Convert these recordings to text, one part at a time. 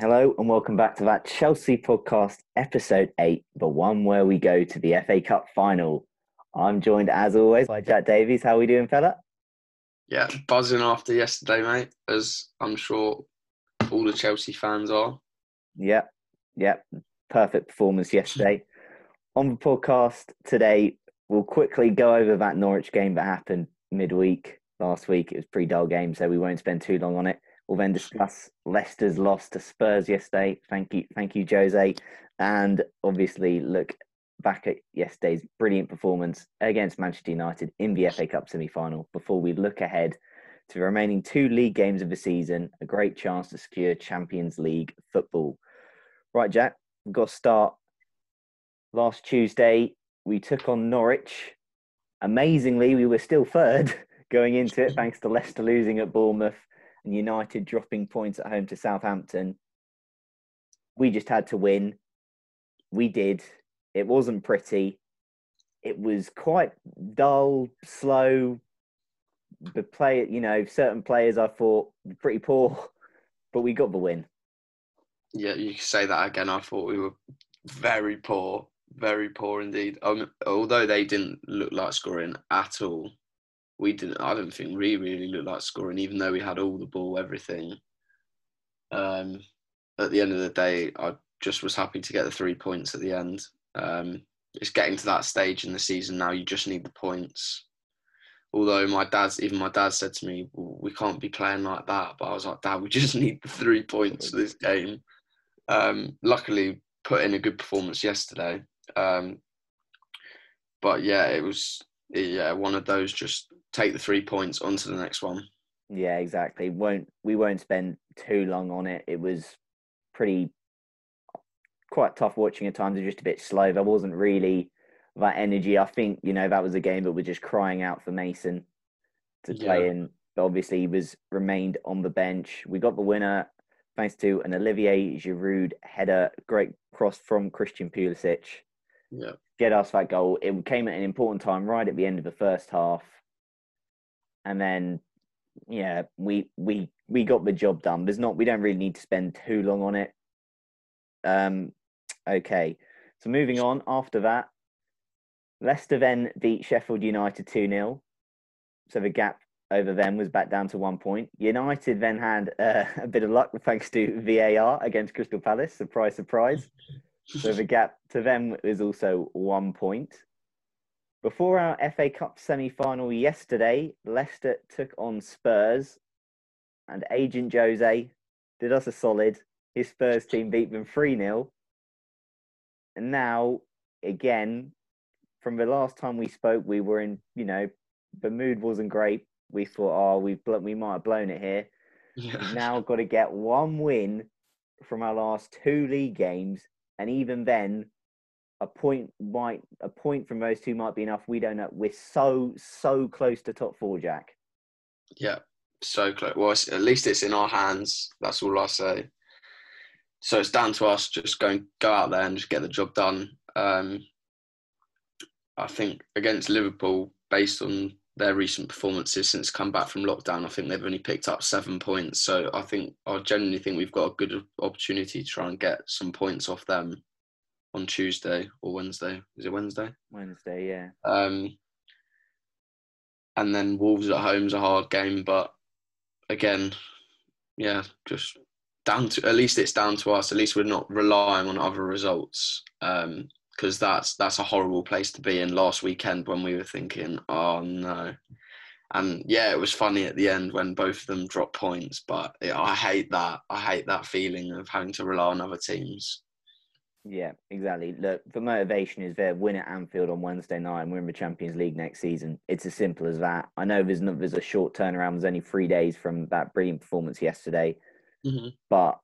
Hello and welcome back to that Chelsea podcast, episode eight, the one where we go to the FA Cup final. I'm joined as always by Jack Davies. How are we doing, fella? Yeah, buzzing after yesterday, mate, as I'm sure all the Chelsea fans are. Yep, yep. Perfect performance yesterday. On the podcast today, we'll quickly go over that Norwich game that happened midweek last week. It was a pretty dull game, so we won't spend too long on it. We'll then discuss Leicester's loss to Spurs yesterday. Thank you, thank you, Jose, and obviously look back at yesterday's brilliant performance against Manchester United in the FA Cup semi-final. Before we look ahead to the remaining two league games of the season, a great chance to secure Champions League football. Right, Jack, we've got to start. Last Tuesday, we took on Norwich. Amazingly, we were still third going into it, thanks to Leicester losing at Bournemouth and United dropping points at home to Southampton. We just had to win. We did. It wasn't pretty. It was quite dull, slow. The play, you know, certain players I thought pretty poor, but we got the win. Yeah, you say that again. I thought we were very poor, very poor indeed. Um, although they didn't look like scoring at all, we didn't. I don't think we really looked like scoring, even though we had all the ball, everything. Um, at the end of the day, I just was happy to get the three points at the end. Um, it's getting to that stage in the season now. You just need the points. Although my dad's, even my dad said to me, "We can't be playing like that." But I was like, "Dad, we just need the three points for this game." Um, luckily, put in a good performance yesterday. Um, but yeah, it was yeah one of those. Just take the three points onto the next one. Yeah, exactly. Won't we won't spend too long on it. It was pretty quite tough watching at times. It was just a bit slow. There wasn't really that energy. I think you know that was a game that we're just crying out for Mason to play in. But obviously, he was remained on the bench. We got the winner thanks to an Olivier Giroud header, great cross from Christian Pulisic. Yeah, Get us that goal. It came at an important time, right at the end of the first half, and then yeah, we we we got the job done. There's not we don't really need to spend too long on it. Um, okay, so moving on. After that, Leicester then beat Sheffield United two 0 So the gap over them was back down to one point. United then had uh, a bit of luck thanks to VAR against Crystal Palace. Surprise, surprise. so the gap to them is also one point. Before our FA Cup semi final yesterday, Leicester took on Spurs, and Agent Jose did us a solid. His Spurs team beat them 3 0. and now again, from the last time we spoke, we were in, you know, the mood wasn't great. We thought, oh, we've we might have blown it here. Yeah. We've now got to get one win from our last two league games, and even then, a point might a point from those two might be enough. We don't know. We're so so close to top four, Jack. Yeah, so close. Well, at least it's in our hands. That's all I say. So it's down to us. Just go and go out there and just get the job done. Um, I think against Liverpool, based on their recent performances since come back from lockdown, I think they've only picked up seven points. So I think I genuinely think we've got a good opportunity to try and get some points off them on Tuesday or Wednesday. Is it Wednesday? Wednesday, yeah. Um, and then Wolves at home is a hard game, but again, yeah, just down to at least it's down to us. At least we're not relying on other results, because that's that's a horrible place to be in. Last weekend when we were thinking, oh no, and yeah, it was funny at the end when both of them dropped points. But yeah, I hate that. I hate that feeling of having to rely on other teams. Yeah, exactly. Look, the motivation is there. Win at Anfield on Wednesday night, and we're in the Champions League next season. It's as simple as that. I know there's not, there's a short turnaround. There's only three days from that brilliant performance yesterday, Mm-hmm. but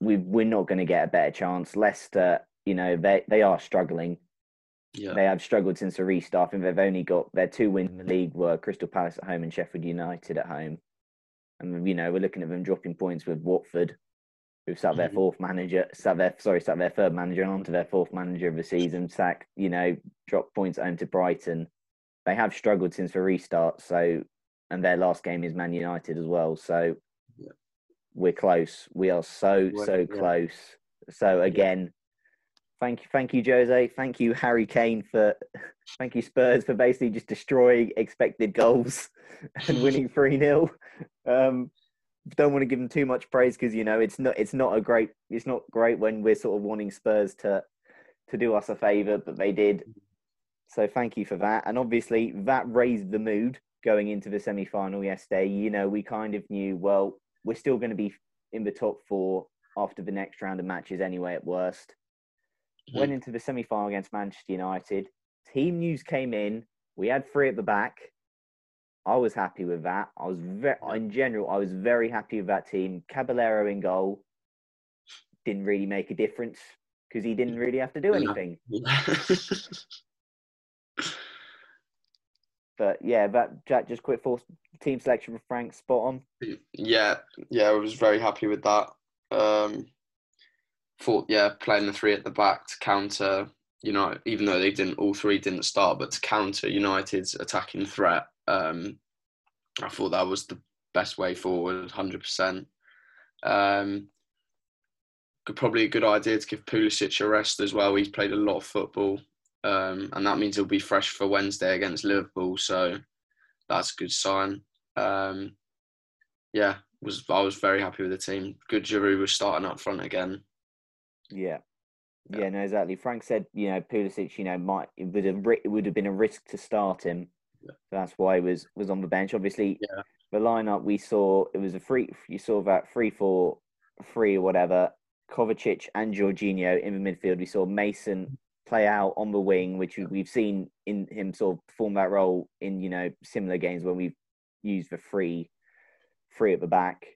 we we're not going to get a better chance. Leicester, you know, they they are struggling. Yeah, They have struggled since the restart. I think they've only got their two wins in the league were Crystal Palace at home and Sheffield United at home. And you know, we're looking at them dropping points with Watford, who've sat their Mhm. fourth manager, sat their sorry, sat their third manager and on to their fourth manager of the season, sacked, you know, dropped points home to Brighton. They have struggled since the restart, so and their last game is Man United as well. So Yeah. we're close. We are so, so yeah. close. So again, thank you, thank you, Jose. Thank you, Harry Kane, for thank you, Spurs, for basically just destroying expected goals and winning 3 0. Um, don't want to give them too much praise because you know it's not it's not a great it's not great when we're sort of wanting Spurs to to do us a favour, but they did. Mm-hmm. So thank you for that. And obviously that raised the mood going into the semi final yesterday. You know, we kind of knew, well, we're still going to be in the top four after the next round of matches anyway, at worst. Mm-hmm. Went into the semi final against Manchester United. Team news came in. We had three at the back. I was happy with that. I was very, in general, I was very happy with that team. Caballero in goal didn't really make a difference because he didn't really have to do anything. But yeah, that Jack just quick force team selection for Frank spot on. yeah, yeah, I was very happy with that. Um, thought, yeah, playing the three at the back to counter, you know, even though they didn't, all three didn't start, but to counter United's attacking threat, um, I thought that was the best way forward, hundred percent. Um, could- probably a good idea to give Pulisic a rest as well. He's played a lot of football, um, and that means he'll be fresh for Wednesday against Liverpool. So that's a good sign. Um, yeah, was I was very happy with the team. Good Giroud was starting up front again. Yeah. Yeah. Yeah, no, exactly. Frank said, you know, Pulisic, you know, might it would have it would have been a risk to start him. Yeah. That's why he was was on the bench. Obviously, Yeah. the lineup we saw it was a free. You saw that three four three or whatever. Kovacic and Jorginho in the midfield. We saw Mason play out on the wing, which we- we've seen in him sort of perform that role in you know similar games when we've used the free three at the back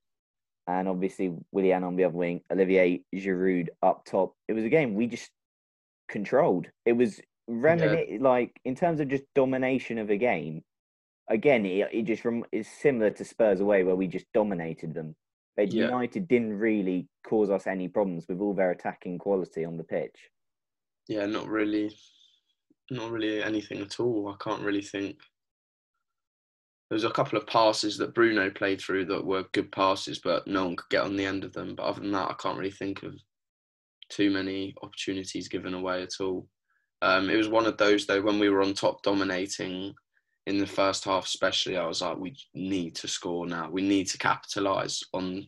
and obviously Willian on the other wing, Olivier Giroud up top. It was a game we just controlled. It was remini- like in terms of just domination of a game. Again, it, it just rem- is similar to Spurs away where we just dominated them. But Yeah. United didn't really cause us any problems with all their attacking quality on the pitch. Yeah, not really, not really anything at all. I can't really think. There was a couple of passes that Bruno played through that were good passes, but no one could get on the end of them. But other than that, I can't really think of too many opportunities given away at all. Um, it was one of those though when we were on top dominating in the first half, especially. I was like, we need to score now. We need to capitalise on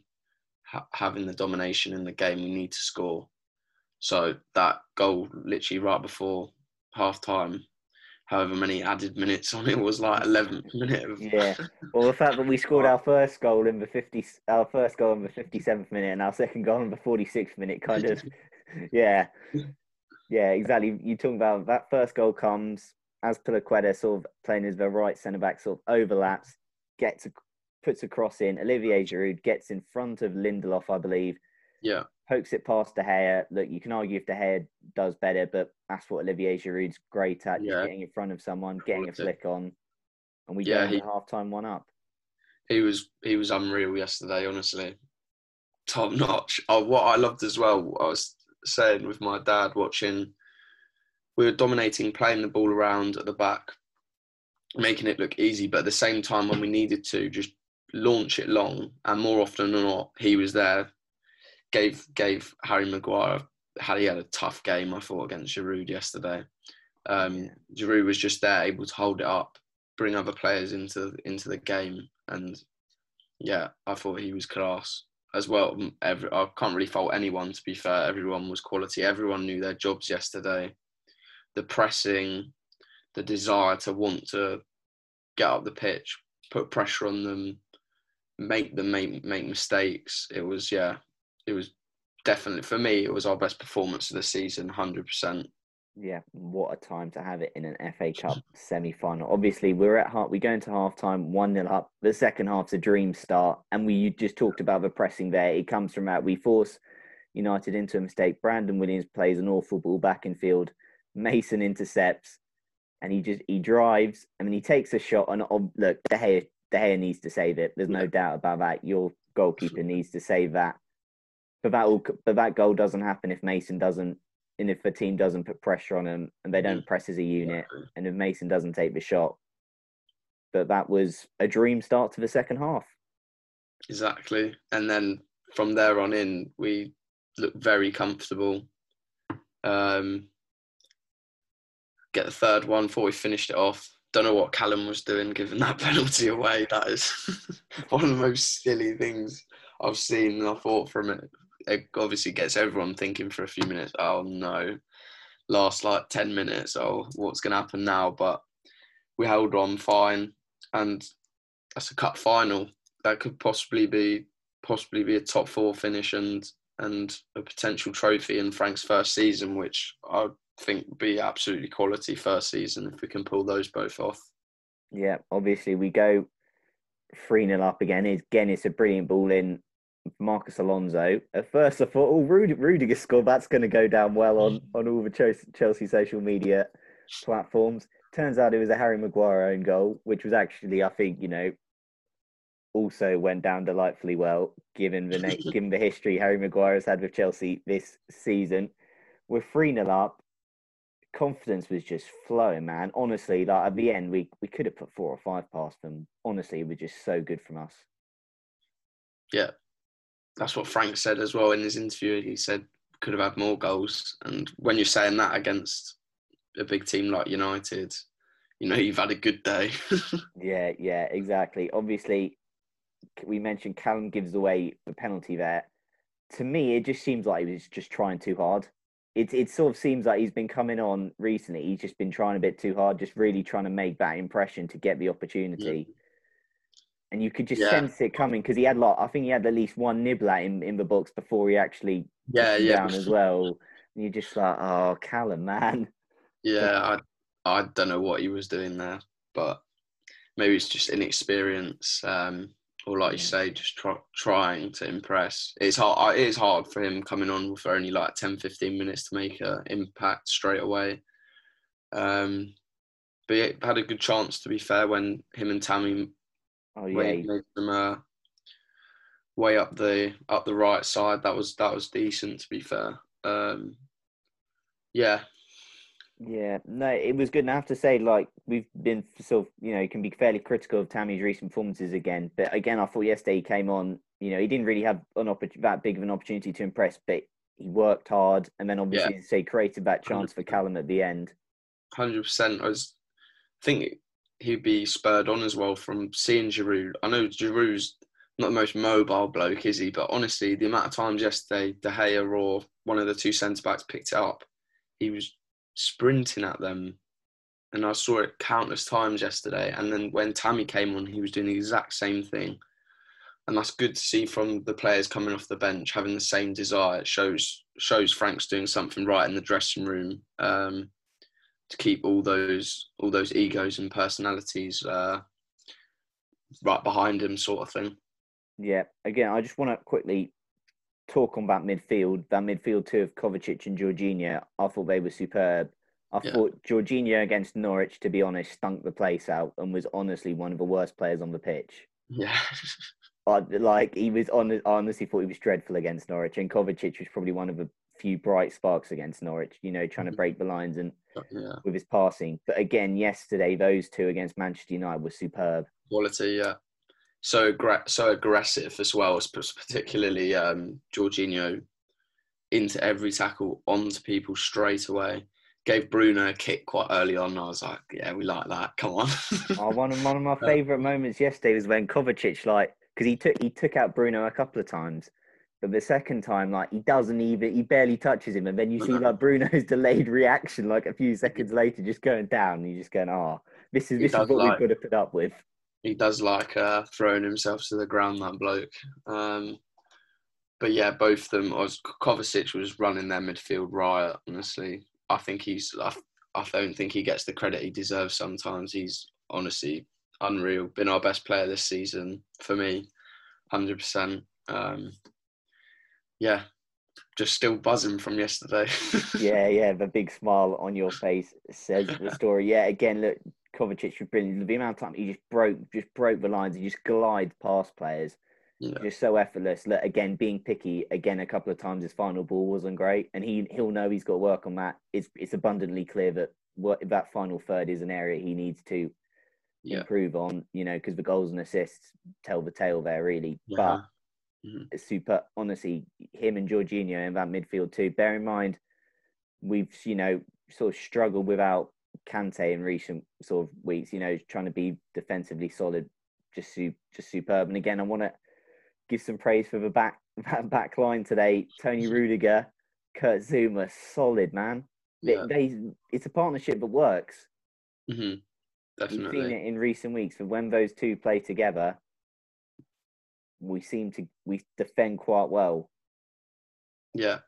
ha- having the domination in the game. We need to score. So that goal, literally right before half time, however many added minutes on it was like 11th minute of Yeah. Well, the fact that we scored our first goal in the 50, our first goal in the 57th minute and our second goal in the 46th minute kind of, yeah. Yeah, exactly. You're talking about that first goal comes as Azpilicueta sort of playing as the right centre back, sort of overlaps, gets a, puts a cross in. Olivier Giroud gets in front of Lindelof, I believe, Yeah, pokes it past De Gea. Look, you can argue if De Gea does better, but that's what Olivier Giroud's great at, just Yeah. getting in front of someone, getting a flick on, and we Yeah, into half time one up. he was he was unreal yesterday. Honestly, top notch. Oh, what I loved as well. I was saying with my dad watching. We were dominating, playing the ball around at the back, making it look easy. But at the same time, when we needed to, just launch it long. And more often than not, he was there. Gave gave Harry Maguire. Harry had a tough game, I thought, against Giroud yesterday. Um, Giroud was just there, able to hold it up, bring other players into into the game, and yeah, I thought he was class as well. Mm, every, I can't really fault anyone. To be fair, everyone was quality. Everyone knew their jobs yesterday. The pressing, the desire to want to get up the pitch, put pressure on them, make them make make mistakes. It was yeah, it was definitely for me. It was our best performance of the season, hundred percent. Yeah, what a time to have it in an FA Cup semi final. Obviously, we're at half, we go into half time 1 0 up. The second half's a dream start. And we you just talked about the pressing there. It comes from that. We force United into a mistake. Brandon Williams plays an awful ball back in field. Mason intercepts and he just he drives. I mean, he takes a shot. And oh, look, De Gea, De Gea needs to save it. There's no doubt about that. Your goalkeeper needs to save that. But that, will, but that goal doesn't happen if Mason doesn't and if the team doesn't put pressure on them and they don't press as a unit, and if Mason doesn't take the shot. But that was a dream start to the second half. Exactly. And then from there on in, we looked very comfortable. Um, get the third one before we finished it off. Don't know what Callum was doing giving that penalty away. That is one of the most silly things I've seen. And I thought from it, it obviously gets everyone thinking for a few minutes, oh no, last like 10 minutes, oh, what's going to happen now? But we held on fine. And that's a cup final that could possibly be possibly be a top four finish and and a potential trophy in Frank's first season, which I think would be absolutely quality first season if we can pull those both off. Yeah, obviously we go 3 0 up again. Again, it's a brilliant ball in Marcos Alonso. At first, I thought, oh, Rud- Rudiger scored. That's going to go down well on, mm. on all the Chelsea, social media platforms. Turns out it was a Harry Maguire own goal, which was actually, I think, you know, also went down delightfully well, given the given the history Harry Maguire has had with Chelsea this season. We're 3 0 up. Confidence was just flowing, man. Honestly, like at the end, we, we could have put four or five past them. Honestly, it was just so good from us. Yeah, that's what Frank said as well in his interview. He said could have had more goals, and when you're saying that against a big team like United, you know you've had a good day. Yeah, yeah, exactly. Obviously, we mentioned Callum gives away the penalty there. To me, it just seems like he was just trying too hard. It it sort of seems like he's been coming on recently. He's just been trying a bit too hard, just really trying to make that impression to get the opportunity. And you could just Yeah. sense it coming because he had like I think he had at least one nibble at him in the box before he actually yeah, yeah, down as well. And you're just like, oh, Callum, man. yeah. I I don't know what he was doing there, but maybe it's just inexperience, um, or like you say, just try, trying to impress. It's hard. It is hard for him coming on for only like 10, 15 minutes to make an impact straight away. Um, but he had a good chance to be fair when him and Tammy Oh yeah, made, he- made them uh, way up the up the right side. That was that was decent to be fair. Um, yeah, Yeah, no, it was good. And I have to say, like, we've been sort of, you know, you can be fairly critical of Tammy's recent performances again. But again, I thought yesterday he came on, you know, he didn't really have an oppor- that big of an opportunity to impress, but he worked hard. And then obviously, you say, created that chance for Callum at the end. hundred percent. I was I think he'd be spurred on as well from seeing Giroud. I know Giroud's not the most mobile bloke, is he? But honestly, the amount of times yesterday De Gea or one of the two centre backs picked it up, he was sprinting at them, and I saw it countless times yesterday. And then when Tammy came on, he was doing the exact same thing. and that's good to see from the players coming off the bench having the same desire. It shows shows Frank's doing something right in the dressing room um, to keep all those all those egos and personalities uh, right behind him, sort of thing. Yeah. Again, I just want to quickly talk on that midfield. That midfield two of Kovacic and Jorginho. I thought they were superb. I Yeah. thought Jorginho against Norwich, to be honest, stunk the place out and was honestly one of the worst players on the pitch. Yeah, I, like he was on. I honestly thought he was dreadful against Norwich, and Kovacic was probably one of the few bright sparks against Norwich. You know, trying to break the lines and yeah, with his passing. But again, yesterday those two against Manchester United were superb. quality. Yeah, so aggra- so aggressive as well, particularly um, Jorginho into every tackle onto people straight away. Gave Bruno a kick quite early on. I was like, yeah, we like that. Come on. Oh, one of one of my favourite moments yesterday was when Kovacic like because he took he took out Bruno a couple of times, but the second time like he doesn't even he barely touches him, and then you see like Bruno's delayed reaction like a few seconds later just going down, and you're just going, oh, this is He this is what like- we've got to put up with. he does like uh, throwing himself to the ground, that bloke. Um, but yeah, both of them. Was Kovacic was running their midfield riot. Honestly, I think he's. I, I don't think he gets the credit he deserves. Sometimes he's honestly unreal. Been our best player this season for me, hundred percent. Yeah, just still buzzing from yesterday. yeah, yeah, the big smile on your face says the story. Yeah, again, look, Kovacic was brilliant. The amount of time he just broke, just broke the lines. He just glides past players, yeah. just so effortless. Look, again, being picky again a couple of times. His final ball wasn't great, and he he'll know he's got to work on that. It's it's abundantly clear that what that final third is an area he needs to Yeah. improve on. You know, because the goals and assists tell the tale there, really. Yeah. But Mhm. it's super. Honestly, him and Jorginho in that midfield too. Bear in mind, we've you know sort of struggled without Kante in recent sort of weeks. You know, trying to be defensively solid, just su- just superb. And again, I want to give some praise for the back that back line today. Tony Rudiger, Kurt Zouma, solid man. They, Yeah. they it's a partnership that works. hmm We've Definitely. seen it in recent weeks. But when those two play together, we seem to we defend quite well. Yeah.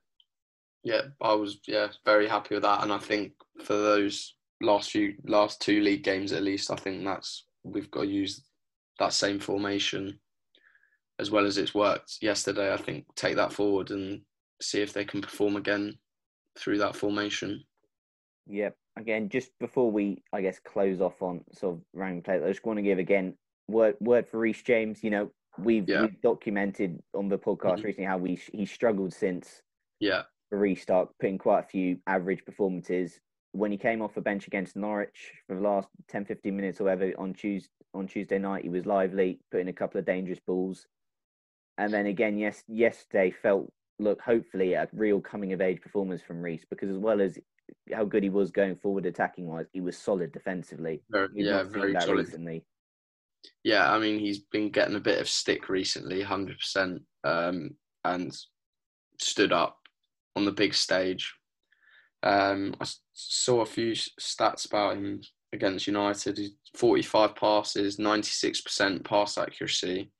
Yeah, I was yeah very happy with that, and I think for those last few last two league games at least, I think that's we've got to use that same formation as well as it's worked yesterday. I think take that forward and see if they can perform again through that formation. Yep. Again, just before we, I guess, close off on sort of random play, I just want to give again word word for Reece James. You know, we've Yeah. we've documented on the podcast Mhm. recently how we he struggled since Yeah, the restart, putting quite a few average performances. When he came off the bench against Norwich for the last 10, 15 minutes or whatever on Tuesday, on Tuesday night, he was lively, putting a couple of dangerous balls. And then again, yes, yesterday felt look hopefully a real coming of age performance from Reece because as well as how good he was going forward attacking wise, he was solid defensively. very, yeah, very solid. recently. Yeah, I mean he's been getting a bit of stick recently, hundred percent, um, and stood up on the big stage. Um, I saw a few stats about him against United. Forty-five passes, ninety-six percent pass accuracy,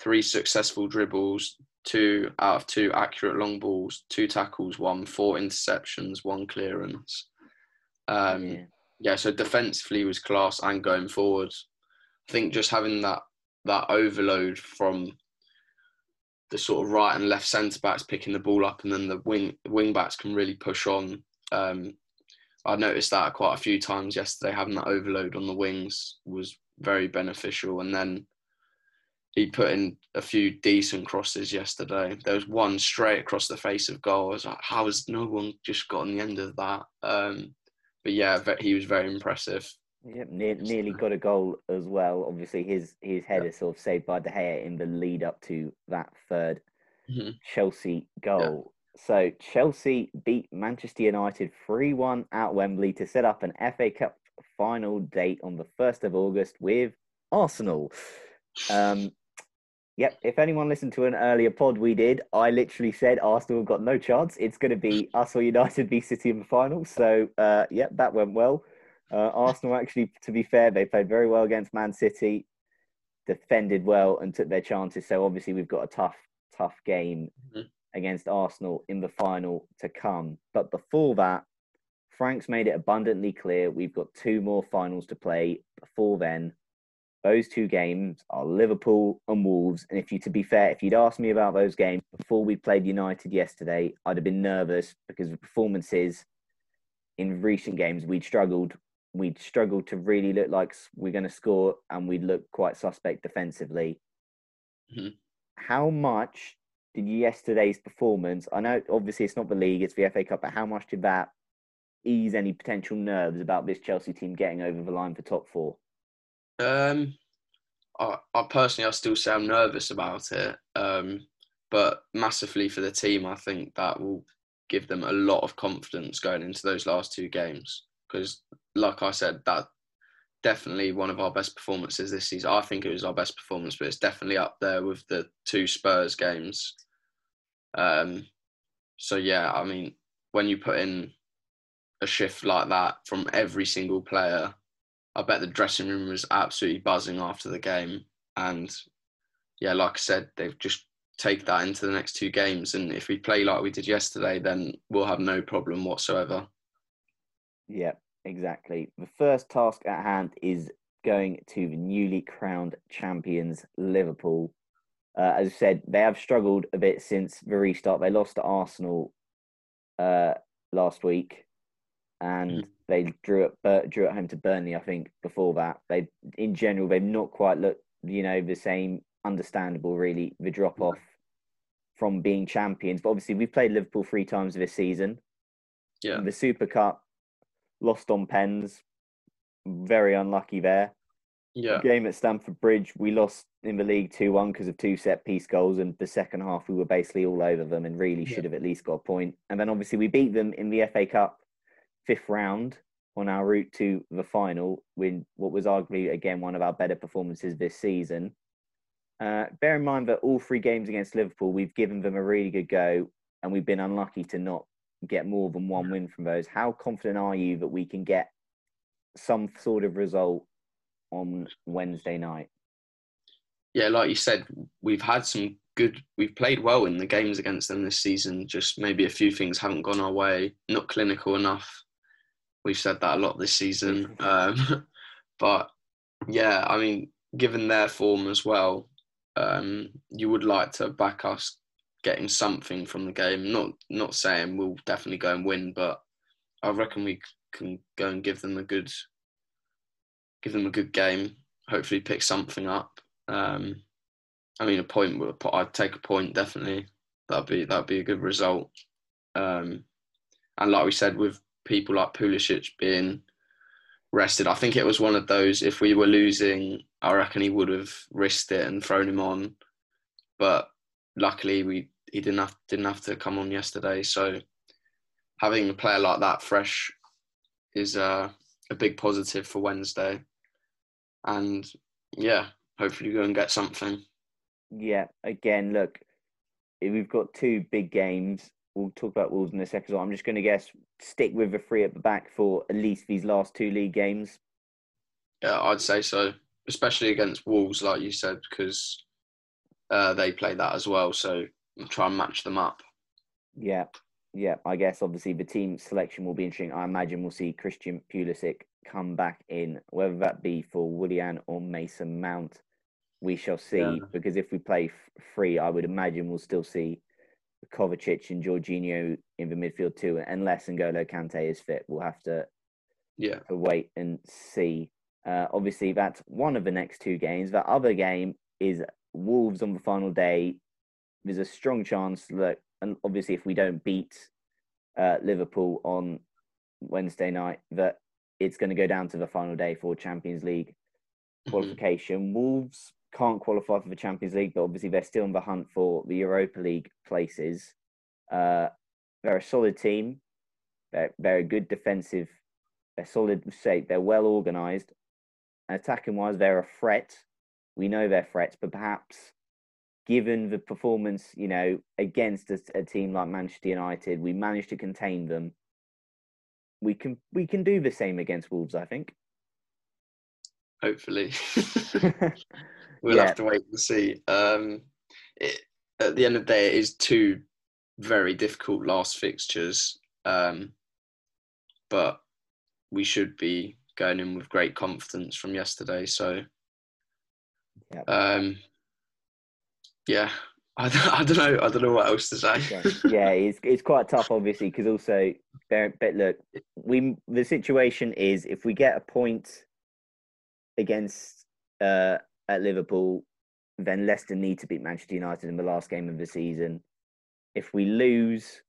three successful dribbles, two out of two accurate long balls, two tackles, one, four interceptions, one clearance. Um, yeah. yeah, so defensively was class and going forward. Think just having that that overload from the sort of right and left centre backs picking the ball up, and then the wing wing backs can really push on. Um, I noticed that quite a few times yesterday. Having that overload on the wings was very beneficial, and then he put in a few decent crosses yesterday. There was one straight across the face of goal. I was like, how has no one just got on the end of that? Um, but yeah, he was very impressive. Yep, near, nearly got a goal as well. Obviously, his his header sort of saved by De Gea in the lead up to that third Mhm. Chelsea goal. So Chelsea beat Manchester United 3-1 at Wembley to set up an FA Cup final date on the 1st of August with Arsenal. Um, yep, if anyone listened to an earlier pod we did, I literally said Arsenal have got no chance. It's going to be us or United v City in the final. So, uh, yep, that went well. Uh, Arsenal actually, to be fair, they played very well against Man City. defended well and took their chances. So obviously we've got a tough, tough game Mhm. against Arsenal in the final to come. But before that, Frank's made it abundantly clear we've got two more finals to play before then. Those two games are Liverpool and Wolves. And if you, to be fair, if you'd asked me about those games before we played United yesterday, I'd have been nervous because the performances in recent games we'd struggled. We'd struggled to really look like we're going to score, and we'd look quite suspect defensively. Mhm. How much did yesterday's performance? I know obviously it's not the league, it's the FA Cup, but how much did that ease any potential nerves about this Chelsea team getting over the line for top four? Um, I, I personally, I still say I'm nervous about it. Um, but massively for the team, I think that will give them a lot of confidence going into those last two games. Because, like I said, that definitely one of our best performances this season. I think it was our best performance, but it's definitely up there with the two Spurs games. Um, so yeah, I mean, when you put in a shift like that from every single player, I bet the dressing room was absolutely buzzing after the game. And yeah, like I said, they've just take that into the next two games. And if we play like we did yesterday, then we'll have no problem whatsoever. Yeah, exactly. The first task at hand is going to the newly crowned champions, Liverpool. Uh, as I said, they have struggled a bit since the restart. They lost to Arsenal uh, last week, and Mhm. they drew at Bur- drew at home to Burnley. I think before that, they in general they've not quite looked, you know, the same. Understandable, really, the drop off from being champions. But obviously, we've played Liverpool three times this season. Yeah. The Super Cup, lost on pens. Very unlucky there. Yeah. Game at Stamford Bridge, we lost in the league 2 1 because of two set piece goals. And the second half, we were basically all over them and really Yeah. should have at least got a point. And then obviously, we beat them in the FA Cup fifth round on our route to the final, with what was arguably, again, one of our better performances this season. Uh, bear in mind that all three games against Liverpool, we've given them a really good go, and we've been unlucky to not get more than one win from those. How confident are you that we can get some sort of result on Wednesday night? Yeah, like you said, we've had some good, we've played well in the games against them this season. Just maybe a few things haven't gone our way, not clinical enough. We've said that a lot this season. Um, but yeah, I mean, given their form as well, um, you would like to back us getting something from the game. Not not saying we'll definitely go and win, but I reckon we can go and give them a good give them a good game. Hopefully, pick something up. Um, I mean, a point. I'd take a point definitely. That'd be that'd be a good result. Um, and like we said, with people like Pulisic being rested, I think it was one of those. If we were losing, I reckon he would have risked it and thrown him on. But luckily, we he didn't have didn't have to come on yesterday. So having a player like that fresh is uh, a big positive for Wednesday. And yeah, hopefully go and get something. Yeah, again, look, we've got two big games. We'll talk about Wolves in a second. So I'm just going to guess stick with the three at the back for at least these last two league games. Yeah, I'd say so, especially against Wolves, like you said, because uh, they play that as well. So try and match them up. Yeah, yeah. I guess obviously the team selection will be interesting. I imagine we'll see Christian Pulisic come back in, whether that be for Willian or Mason Mount. We shall see. Yeah. Because if we play f- free, I would imagine we'll still see Kovacic and Jorginho in the midfield too, unless N'Golo Kante is fit. We'll have to Yeah, to wait and see. Uh, obviously, that's one of the next two games. That other game is Wolves on the final day. There's a strong chance that, and obviously, if we don't beat uh, Liverpool on Wednesday night, that it's going to go down to the final day for Champions League Mhm. qualification. Wolves can't qualify for the Champions League, but obviously they're still in the hunt for the Europa League places. Uh, they're a solid team. They're, they're a good defensive. They're solid shape. They're well organised. Attacking wise, they're a threat. We know they're threats, but perhaps given the performance, you know, against a, a team like Manchester United, we managed to contain them. We can we can do the same against Wolves, I think. Hopefully, we'll Yeah. have to wait and see. Um, it, at the end of the day, it is two very difficult last fixtures, um, but we should be going in with great confidence from yesterday. So, Yep. um, yeah, I don't, I don't know. I don't know what else to say. yeah, it's it's quite tough, obviously, because also, but look, we the situation is if we get a point against uh, at Liverpool, then Leicester need to beat Manchester United in the last game of the season. If we lose,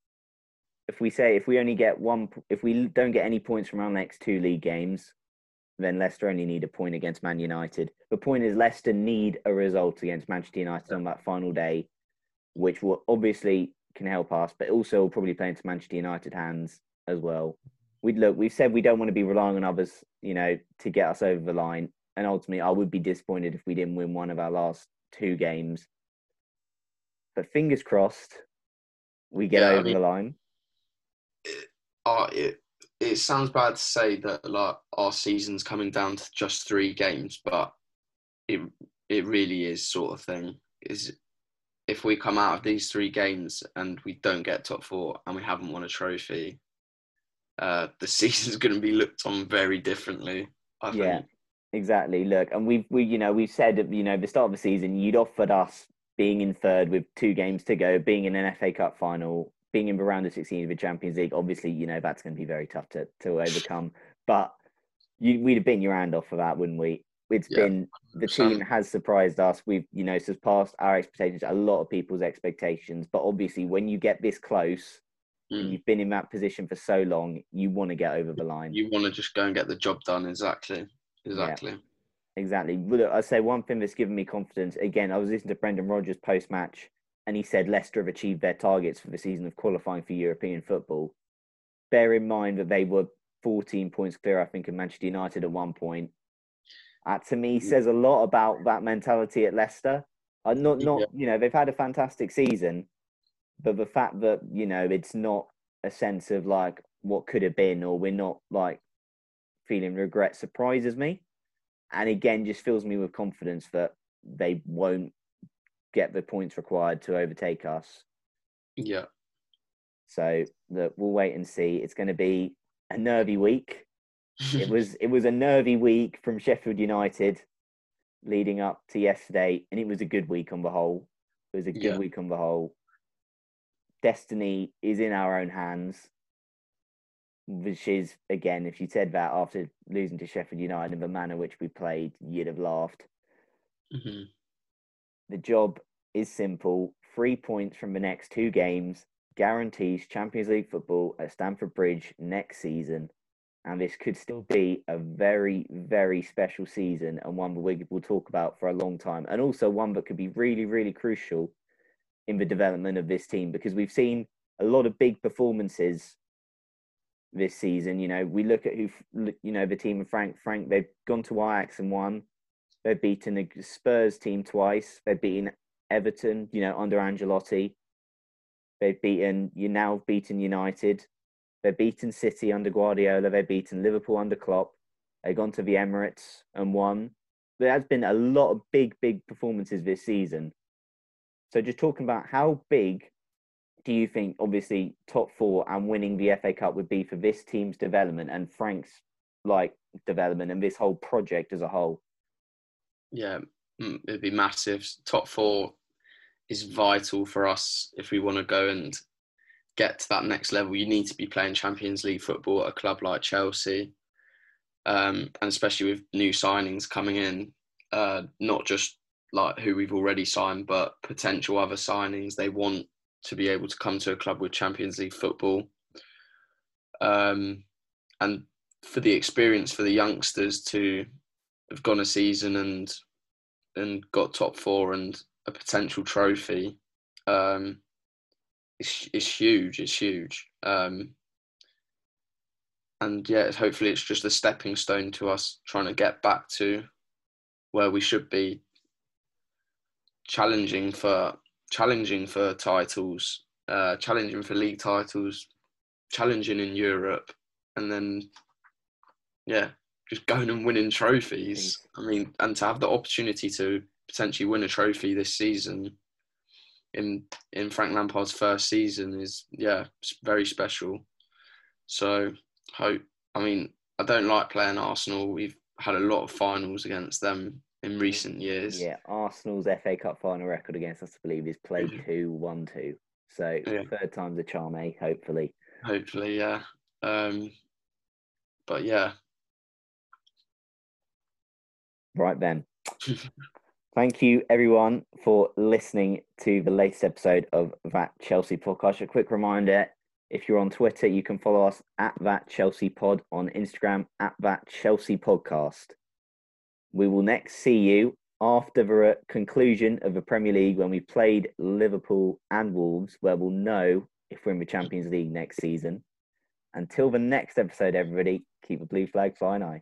if we say if we only get one, if we don't get any points from our next two league games, then Leicester only need a point against Man United. The point is Leicester need a result against Manchester United on that final day, which will obviously can help us, but also will probably play into Manchester United hands as well. We'd look, we've said we don't want to be relying on others, you know, to get us over the line. And ultimately, I would be disappointed if we didn't win one of our last two games. But fingers crossed, we get Yeah, I over mean- the line. uh, it it sounds bad to say that like our season's coming down to just three games, but it it really is sort of thing. Is if we come out of these three games and we don't get top four and we haven't won a trophy, uh, the season's going to be looked on very differently. I think. Yeah, exactly. Look, and we've we you know we've said you know the start of the season you'd offered us being in third with two games to go, being in an FA Cup final, being in the round of sixteen of the Champions League. Obviously, you know that's going to be very tough to to overcome, but you, we'd have been your hand off for that, wouldn't we? It's Yeah, been the team has surprised us. We've you know surpassed our expectations, a lot of people's expectations. But obviously, when you get this close and Mm. you've been in that position for so long, you want to get over the line. You want to just go and get the job done. Exactly. Exactly. Exactly. Look, I say one thing that's given me confidence. Again, I was listening to Brendan Rodgers post match, and he said Leicester have achieved their targets for the season of qualifying for European football. Bear in mind that they were 14 points clear, I think, of Manchester United at one point. That to me says a lot about that mentality at Leicester. Uh, not, not Yeah. you know, they've had a fantastic season, but the fact that you know it's not a sense of like what could have been, or we're not like feeling regret surprises me and again just fills me with confidence that they won't get the points required to overtake us. Yeah. So that we'll wait and see. It's going to be a nervy week. It was it was a nervy week from Sheffield United leading up to yesterday, and it was a good week on the whole. It was a good Yeah. week on the whole. Destiny is in our own hands, which is again, if you said that after losing to Sheffield United in the manner which we played, you'd have laughed. Mhm. The job is simple. Three points from the next two games guarantees Champions League football at Stamford Bridge next season. And this could still be a very, very special season and one that we will talk about for a long time. And also one that could be really, really crucial in the development of this team because we've seen a lot of big performances this season. You know, we look at who, you know, the team of Frank. Frank, they've gone to Ajax and won. They've beaten the Spurs team twice. They've beaten Everton, you know, under Ancelotti. They've beaten you now beaten United. They've beaten City under Guardiola. They've beaten Liverpool under Klopp. They've gone to the Emirates and won. There has been a lot of big, big performances this season. So just talking about how big do you think, obviously, top four and winning the FA Cup would be for this team's development and Frank's like development and this whole project as a whole? Yeah, mm, it'd be massive. Top four is vital for us if we want to go and get to that next level. You need to be playing Champions League football at a club like Chelsea, um, and especially with new signings coming in, uh, not just like who we've already signed, but potential other signings. They want to be able to come to a club with Champions League football, um, and for the experience for the youngsters to have gone a season and and got top four and a potential trophy um it's, it's huge it's huge. Um and yeah hopefully it's just a stepping stone to us trying to get back to where we should be challenging for challenging for titles uh challenging for league titles challenging in europe and then yeah just going and winning trophies. I mean, and to have the opportunity to potentially win a trophy this season in in Frank Lampard's first season is yeah, very special. So hope. I mean, I don't like playing Arsenal. We've had a lot of finals against them in recent years. Yeah, Arsenal's FA Cup final record against us, I believe, is played two, one, two. So Yeah. third time's a charm, eh? Hopefully. Hopefully, yeah. Um, but yeah, Right then. Thank you, everyone, for listening to the latest episode of That Chelsea podcast. A quick reminder if you're on Twitter, you can follow us at That Chelsea Pod, on Instagram at That Chelsea Podcast. We will next see you after the conclusion of the Premier League when we played Liverpool and Wolves, where we'll know if we're in the Champions League next season. Until the next episode, everybody, keep a blue flag flying high.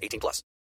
18 plus.